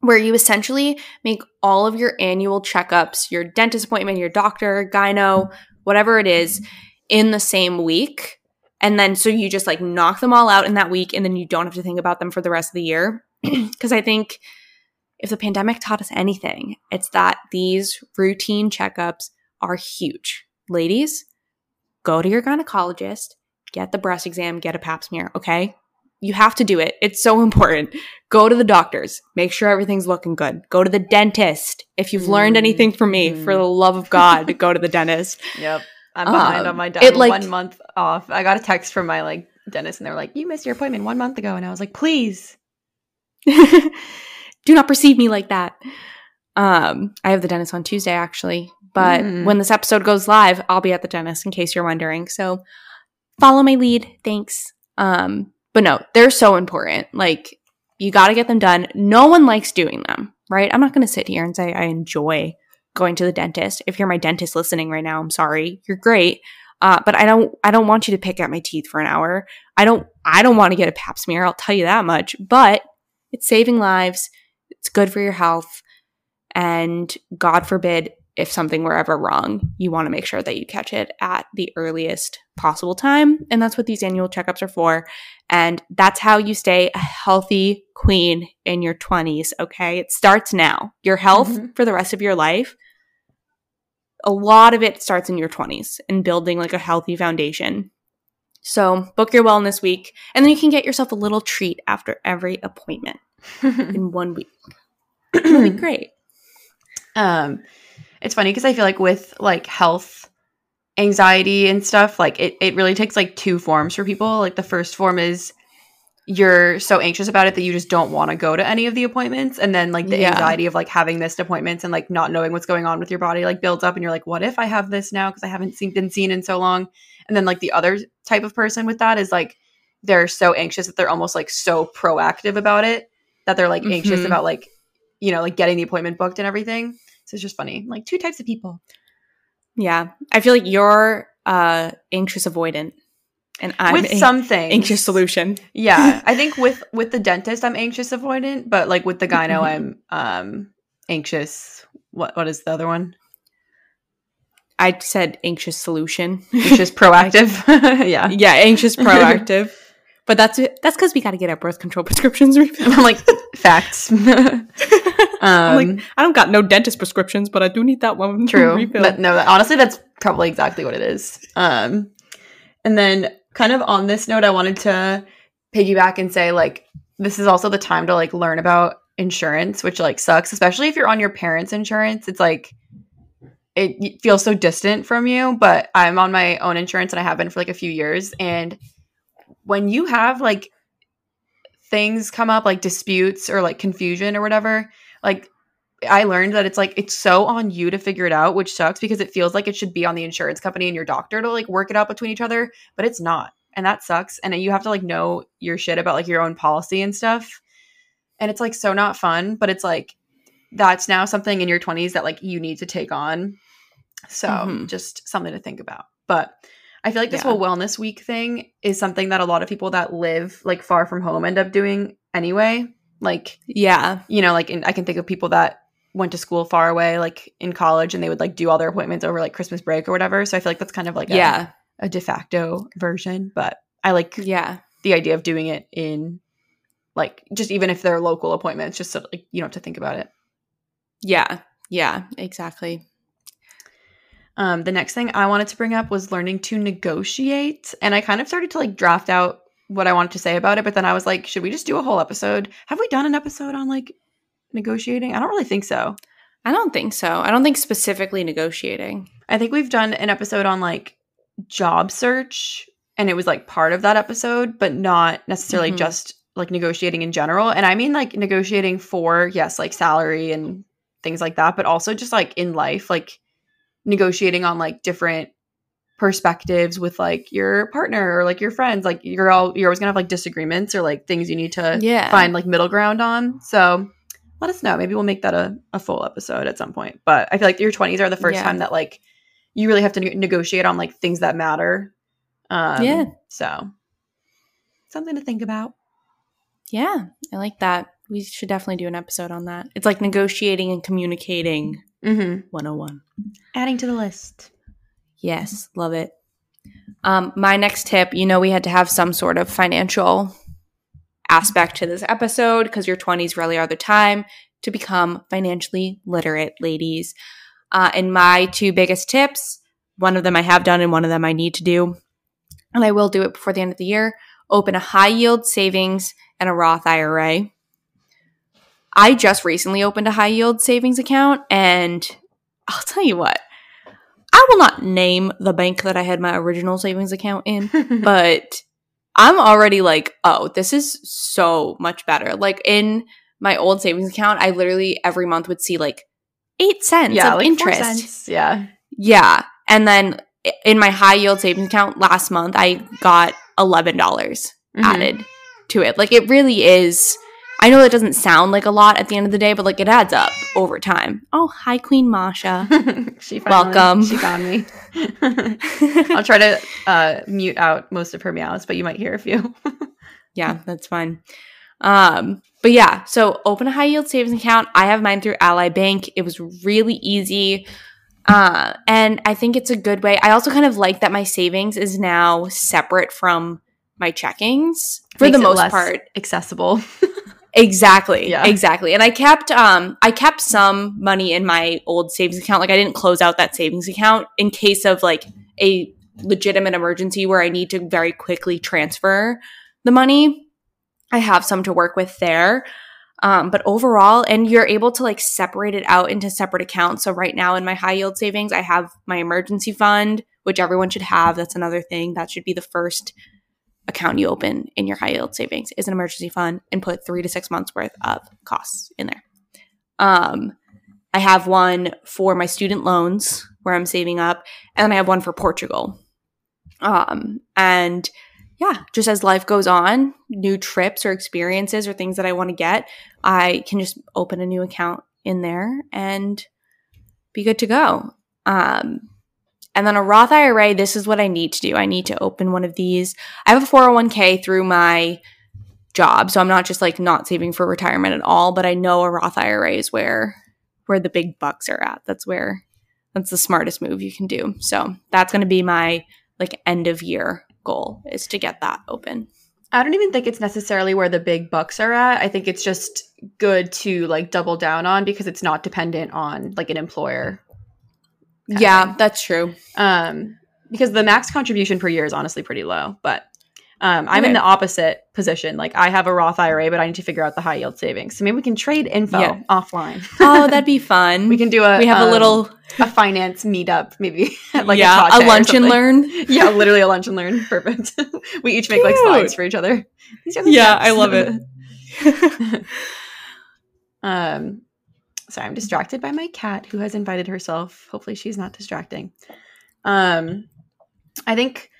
where you essentially make all of your annual checkups, your dentist appointment, your doctor, gyno, whatever it is, in the same week. And then so you just like knock them all out in that week, and then you don't have to think about them for the rest of the year. Because I think if the pandemic taught us anything, it's that these routine checkups are huge. Ladies, go to your gynecologist, get the breast exam, get a pap smear, okay? You have to do it. It's so important. Go to the doctors, make sure everything's looking good. Go to the dentist. If you've learned anything from me, Mm-hmm. for the love of God, go to the dentist. Yep. I'm behind Um, on my dentist. like- one month off. I got a text from my like dentist and they were like, You missed your appointment one month ago. And I was like, please. do not perceive me like that. Um, I have the dentist on Tuesday actually, but Mm. when this episode goes live, I'll be at the dentist in case you're wondering. So follow my lead. Thanks. Um, but no, they're so important. Like you got to get them done. No one likes doing them, right? I'm not going to sit here and say I enjoy going to the dentist. If you're my dentist listening right now, I'm sorry. You're great. Uh, but I don't I don't want you to pick at my teeth for an hour. I don't I don't want to get a pap smear, I'll tell you that much. But it's saving lives. It's good for your health. And God forbid if something were ever wrong, you want to make sure that you catch it at the earliest possible time. And that's what these annual checkups are for. And that's how you stay a healthy queen in your 20s, okay? It starts now. Your health Mhm. for the rest of your life, a lot of it starts in your 20s and building like a healthy foundation. So book your wellness week, and then you can get yourself a little treat after every appointment in one week. Really great. um it's funny because i feel like with like health anxiety and stuff like it, it really takes like two forms for people like the first form is you're so anxious about it that you just don't want to go to any of the appointments and then like the Yeah. anxiety of like having missed appointments and like not knowing what's going on with your body like builds up and you're like what if i have this now because i haven't seen been seen in so long and then like the other type of person with that is like they're so anxious that they're almost like so proactive about it that they're like anxious Mhm. about like you know like getting the appointment booked and everything so it's just funny like two types of people Yeah. I feel like you're uh anxious avoidant and I'm with an anxious solution. yeah i think with with the dentist i'm anxious avoidant but like with the gyno Mhm. i'm um anxious what what is the other one I said anxious solution. anxious proactive yeah yeah, anxious proactive. But that's that's because we got to get our birth control prescriptions refilled. i'm like facts um I'm like, I don't got no dentist prescriptions, but I do need that one True. refilled. But no, honestly, that's probably exactly what it is. Um, and then kind of on this note, I wanted to piggyback and say like this is also the time to like learn about insurance, which like sucks, especially if you're on your parents' insurance. It's like it feels so distant from you. But I'm on my own insurance and I have been for like a few years. And when you have like things come up like disputes or like confusion or whatever, like I learned that it's like it's so on you to figure it out, which sucks because it feels like it should be on the insurance company and your doctor to like work it out between each other, but it's not. And that sucks. And you have to like know your shit about like your own policy and stuff. And it's like so not fun, but it's like that's now something in your 20s that like you need to take on. So Mhm. just something to think about. But I feel like this Yeah. whole wellness week thing is something that a lot of people that live like far from home end up doing anyway. Like yeah. you know, like in, I can think of people that went to school far away, like in college, and they would like do all their appointments over like Christmas break or whatever. So I feel like that's kind of like a, yeah. a de facto version, but I like Yeah. the idea of doing it in like just even if they're local appointments, just so like you don't have to think about it. Yeah. Yeah. Exactly. Um, the next thing I wanted to bring up was learning to negotiate, and I kind of started to like draft out what I wanted to say about it, but then I was like, should we just do a whole episode? Have we done an episode on like negotiating? I don't really think so. I don't think so. I don't think specifically negotiating. I think we've done an episode on like job search and it was like part of that episode, but not necessarily Mhm. just like negotiating in general. And I mean like negotiating for, yes, like salary and things like that, but also just like in life, like negotiating on like different perspectives with like your partner or like your friends. Like you're all you're always gonna have like disagreements or like things you need to Yeah. find like middle ground on. So let us know. Maybe we'll make that a, a full episode at some point. But I feel like your 20s are the first Yeah. time that like you really have to ne- negotiate on like things that matter. Um, Yeah. So something to think about. Yeah, I like that. We should definitely do an episode on that. It's like negotiating and communicating Mm-hmm. 101. Adding to the list. Yes, love it. Um, my next tip, you know, we had to have some sort of financial aspect to this episode because your 20s really are the time to become financially literate, ladies. Uh, and my two biggest tips one of them I have done and one of them I need to do, and I will do it before the end of the year open a high yield savings and a Roth IRA. I just recently opened a high yield savings account, and I'll tell you what, I will not name the bank that I had my original savings account in, but I'm already like, oh, this is so much better. Like in my old savings account, I literally every month would see like eight cents yeah, of like interest. cents. Yeah. Yeah. And then in my high yield savings account last month, I got $11 Mhm. added to it. Like it really is. I know that doesn't sound like a lot at the end of the day, but like it adds up over time. Oh, hi, Queen Masha. she finally, Welcome. She found me. I'll try to uh, mute out most of her meows, but you might hear a few. yeah, that's fine. Um, but yeah, so open a high yield savings account. I have mine through Ally Bank. It was really easy. Uh, and I think it's a good way. I also kind of like that my savings is now separate from my checkings for Makes the most part. accessible. Exactly. Yeah. Exactly. And I kept um I kept some money in my old savings account. Like I didn't close out that savings account in case of like a legitimate emergency where I need to very quickly transfer the money. I have some to work with there. Um, but overall, and you're able to like separate it out into separate accounts. So right now in my high yield savings, I have my emergency fund, which everyone should have. That's another thing. That should be the first account you open in your high yield savings is an emergency fund and put three to six months worth of costs in there. Um, I have one for my student loans where I'm saving up, and I have one for Portugal. Um, and yeah, just as life goes on, new trips or experiences or things that I want to get, I can just open a new account in there and be good to go. Um, and then a Roth IRA, this is what I need to do. I need to open one of these. I have a 401k through my job, so I'm not just like not saving for retirement at all, but I know a Roth IRA is where where the big bucks are at. That's where that's the smartest move you can do. So, that's going to be my like end of year goal is to get that open. I don't even think it's necessarily where the big bucks are at. I think it's just good to like double down on because it's not dependent on like an employer. Yeah, that's true. Um, because the max contribution per year is honestly pretty low. But um, I'm in the opposite position. Like I have a Roth IRA, but I need to figure out the high yield savings. So maybe we can trade info Yeah. offline. Oh, that'd be fun. we can do a we have a um, little a finance meetup, maybe like yeah, a, a lunch and learn. yeah, literally a lunch and learn. Perfect. we each make like slides for each other. These are the Yeah. I love it. um, sorry, I'm distracted by my cat who has invited herself. Hopefully, she's not distracting. Um, I think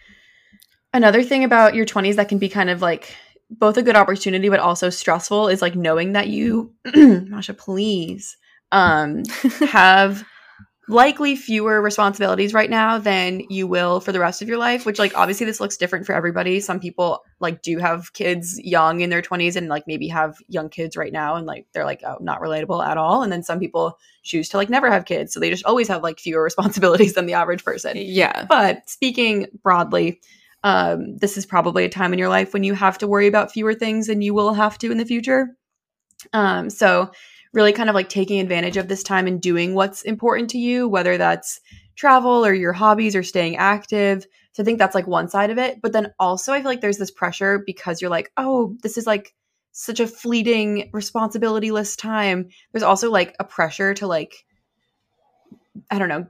another thing about your 20s that can be kind of like both a good opportunity but also stressful is like knowing that you, Masha, please, um, have likely fewer responsibilities right now than you will for the rest of your life which like obviously this looks different for everybody. Some people like do have kids young in their 20s and like maybe have young kids right now and like they're like oh, not relatable at all. And then some people choose to like never have kids. So they just always have like fewer responsibilities than the average person. Yeah. but speaking broadly um, this is probably a time in your life when you have to worry about fewer things than you will have to in the future. Um, so really kind of like taking advantage of this time and doing what's important to you, whether that's travel or your hobbies or staying active. So I think that's like one side of it. But then also, I feel like there's this pressure because you're like, oh, this is like such a fleeting responsibility less time. There's also like a pressure to like, I don't know,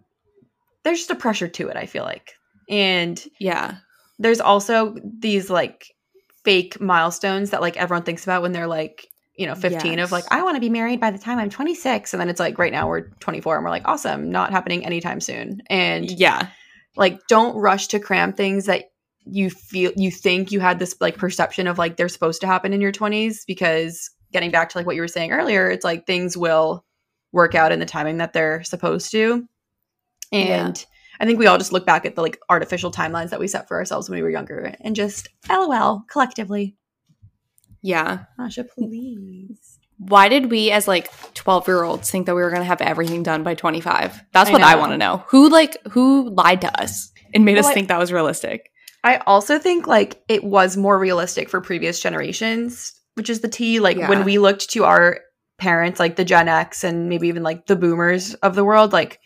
there's just a pressure to it, I feel like. And Yeah. there's also these like fake milestones that like everyone thinks about when they're like you know 15 Yes. of like i want to be married by the time i'm 26 and then it's like right now we're 24 and we're like awesome not happening anytime soon and Yeah. like don't rush to cram things that you feel you think you had this like perception of like they're supposed to happen in your 20s because getting back to like what you were saying earlier it's like things will work out in the timing that they're supposed to and i think we all just look back at the like artificial timelines that we set for ourselves when we were younger and just lol collectively Yeah. Oh Masha, please Why did we as like 12 year olds think that we were going to have everything done by 25? That's what I know. want to know. Who like who lied to us and made Well, us I- think that was realistic? I also think like it was more realistic for previous generations, which is the T. Like Yeah. when we looked to our parents, like the Gen X and maybe even like the boomers of the world, like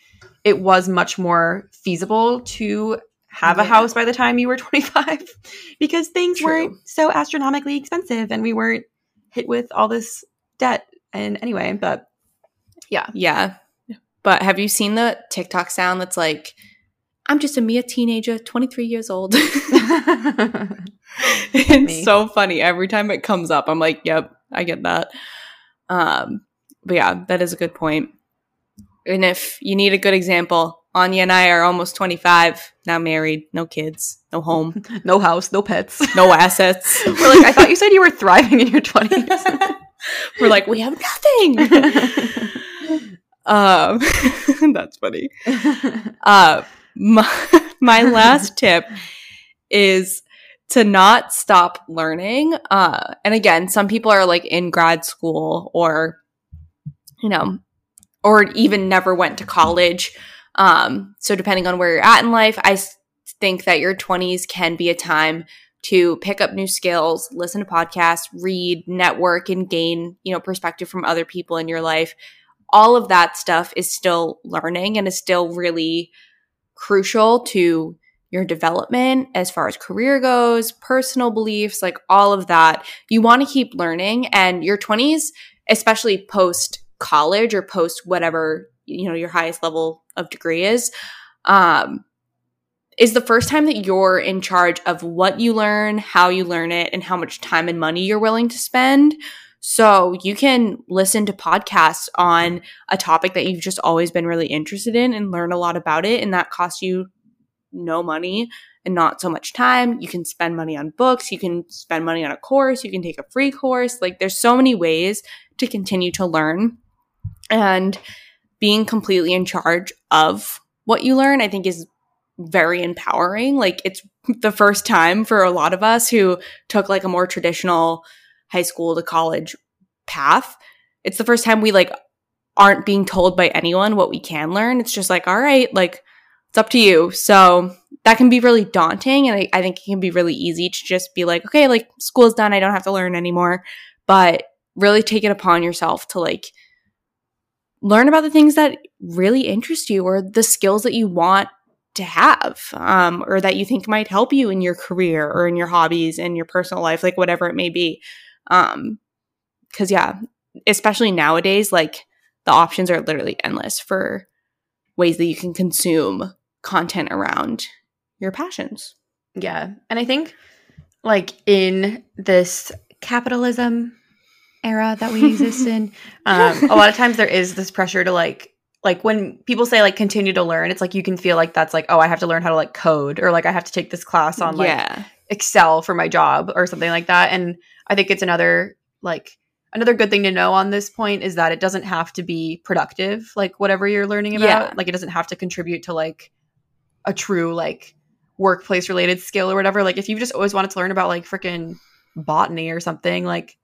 it was much more feasible to have a house by the time you were 25 because things True. weren't so astronomically expensive and we weren't hit with all this debt. And anyway, but yeah. Yeah. But have you seen the TikTok sound that's like, I'm just a mere teenager, 23 years old? it's Me. so funny. Every time it comes up, I'm like, yep, I get that. Um, but yeah, that is a good point. And if you need a good example, Anya and I are almost 25, now married, no kids, no home, no house, no pets. no assets. we're like, I thought you said you were thriving in your 20s. We're like, we have nothing. um, that's funny. Uh, my, my last tip is to not stop learning. Uh, and again, some people are like in grad school or, you know, or even never went to college. Um, so depending on where you're at in life, I think that your 20s can be a time to pick up new skills, listen to podcasts, read, network, and gain, you know, perspective from other people in your life. All of that stuff is still learning and is still really crucial to your development as far as career goes, personal beliefs, like all of that. You want to keep learning and your 20s, especially post college or post whatever, you know, your highest level of degree is, um, is the first time that you're in charge of what you learn, how you learn it, and how much time and money you're willing to spend. So you can listen to podcasts on a topic that you've just always been really interested in and learn a lot about it. And that costs you no money and not so much time. You can spend money on books. You can spend money on a course. You can take a free course. Like there's so many ways to continue to learn. And being completely in charge of what you learn, I think is very empowering. Like it's the first time for a lot of us who took like a more traditional high school to college path. It's the first time we like aren't being told by anyone what we can learn. It's just like, all right, like it's up to you. So that can be really daunting. And I, I think it can be really easy to just be like, okay, like school's done. I don't have to learn anymore. But really take it upon yourself to like learn about the things that really interest you or the skills that you want to have um, or that you think might help you in your career or in your hobbies and your personal life, like whatever it may be. Um, cause yeah, especially nowadays, like the options are literally endless for ways that you can consume content around your passions. Yeah. And I think like in this capitalism era that we exist in, um, a lot of times there is this pressure to like like when people say like continue to learn, it's like you can feel like that's like, oh, I have to learn how to like code or like I have to take this class on like yeah. Excel for my job or something like that. And I think it's another like another good thing to know on this point is that it doesn't have to be productive, like whatever you're learning about. Yeah. Like it doesn't have to contribute to like a true like workplace related skill or whatever. Like if you've just always wanted to learn about like freaking botany or something, like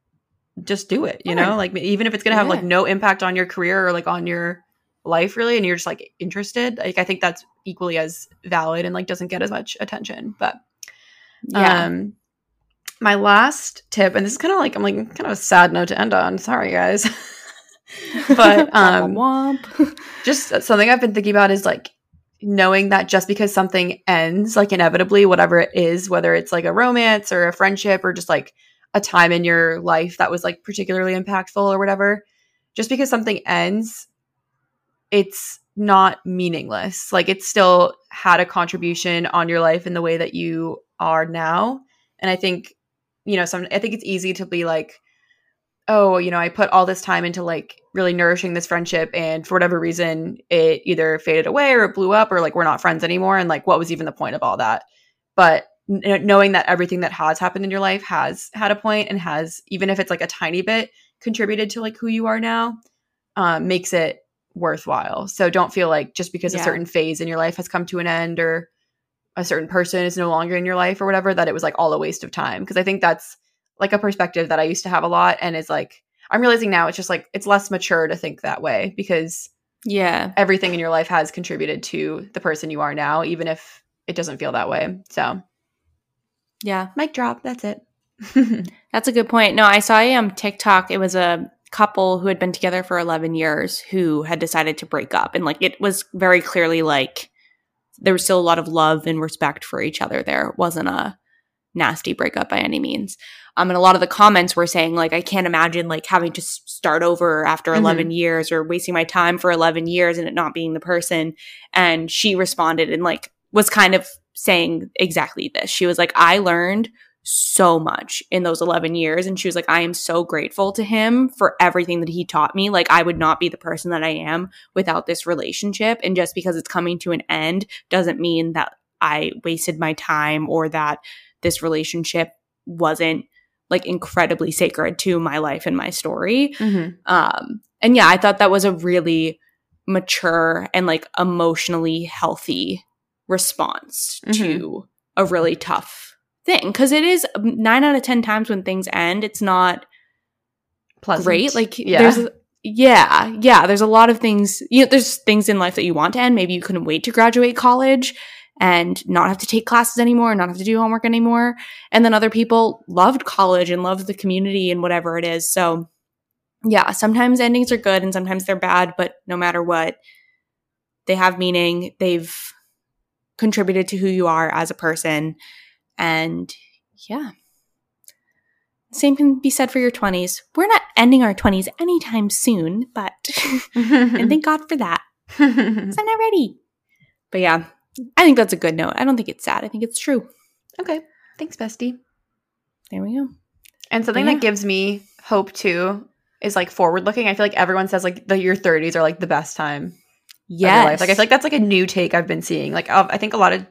just do it, you know? Like even if it's gonna have like no impact on your career or like on your life really and you're just like interested, like I think that's equally as valid and like doesn't get as much attention. But Yeah. um, my last tip, and this is kind of like I'm like kind of a sad note to end on. Sorry, guys, but um, just something I've been thinking about is like knowing that just because something ends, like inevitably, whatever it is, whether it's like a romance or a friendship or just like a time in your life that was like particularly impactful or whatever, just because something ends, it's not meaningless. Like it still had a contribution on your life in the way that you are now. And I think, you know, some I think it's easy to be like, oh, you know, I put all this time into like really nourishing this friendship and for whatever reason it either faded away or it blew up or like we're not friends anymore and like what was even the point of all that. But knowing that everything that has happened in your life has had a point and has even if it's like a tiny bit contributed to like who you are now um, makes it worthwhile. So don't feel like just because Yeah. a certain phase in your life has come to an end or a certain person is no longer in your life or whatever that it was like all a waste of time because I think that's like a perspective that I used to have a lot and is like I'm realizing now it's just like it's less mature to think that way because Yeah. everything in your life has contributed to the person you are now even if it doesn't feel that way. So, Yeah. mic drop, that's it. That's a good point. No, I saw a um TikTok. It was a couple who had been together for 11 years who had decided to break up and like it was very clearly like there was still a lot of love and respect for each other there. It wasn't a nasty breakup by any means. Um and a lot of the comments were saying like I can't imagine like having to start over after Mhm. 11 years or wasting my time for 11 years and it not being the person and she responded and like was kind of saying exactly this. She was like I learned so much in those 11 years and she was like i am so grateful to him for everything that he taught me like i would not be the person that i am without this relationship and just because it's coming to an end doesn't mean that i wasted my time or that this relationship wasn't like incredibly sacred to my life and my story Mhm. um and yeah i thought that was a really mature and like emotionally healthy response to a really tough thing because it is um, nine out of ten times when things end it's not Pleasant. great like yeah. there's yeah yeah there's a lot of things you know there's things in life that you want to end. Maybe you couldn't wait to graduate college and not have to take classes anymore and not have to do homework anymore. And then other people loved college and loved the community and whatever it is. So yeah sometimes endings are good and sometimes they're bad but no matter what they have meaning. They've contributed to who you are as a person and yeah same can be said for your 20s we're not ending our 20s anytime soon but and thank god for that. i'm not ready but yeah i think that's a good note i don't think it's sad i think it's true okay. Thanks, bestie. there we go And something Yeah. that gives me hope too is like forward looking. I feel like everyone says like the your 30s are like the best time yes. Like I feel like that's like a new take I've been seeing. Like uh, I think a lot of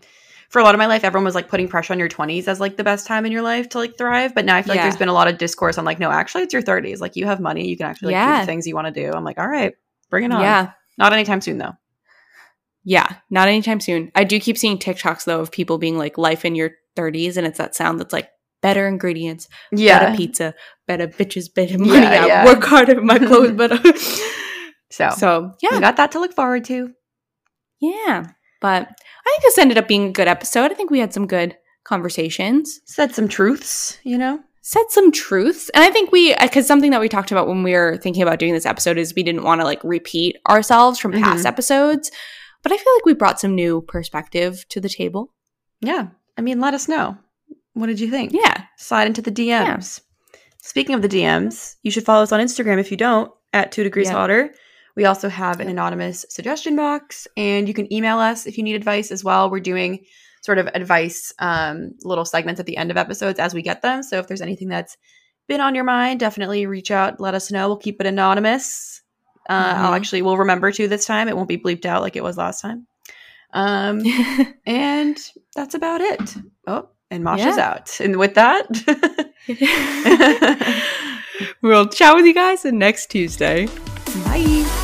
for a lot of my life, everyone was like putting pressure on your 20s as like the best time in your life to like thrive. But now I feel like there's been a lot of discourse on like, no, actually, it's your 30s. Like you have money, you can actually like, do the things you want to do. I'm like, all right, bring it on. yeah Not anytime soon though. yeah not anytime soon i do keep seeing tiktoks though of people being like life in your 30s and it's that sound that's like better ingredients yeah. better pizza better bitches better money Yeah, I yeah. work harder my clothes better So, so we yeah got that to look forward to. Yeah. But I think this ended up being a good episode. I think we had some good conversations, Said some truths, you know? said some truths. And I think we, because something that we talked about when we were thinking about doing this episode is we didn't want to like repeat ourselves from past Mhm. episodes. But I feel like we brought some new perspective to the table. Yeah. I mean, let us know. What did you think? Yeah. slide into the DMs. Speaking of the DMs, you should follow us on Instagram if you don't at two degrees Yeah. hotter. We also have an anonymous suggestion box, and you can email us if you need advice as well. We're doing sort of advice um, little segments at the end of episodes as we get them. So if there's anything that's been on your mind, definitely reach out, let us know. We'll keep it anonymous. Uh, I'll Mhm. actually we'll remember to this time. It won't be bleeped out like it was last time. Um, and that's about it. Oh, and Masha's Yeah. out. And with that, we'll chat with you guys next Tuesday. bye.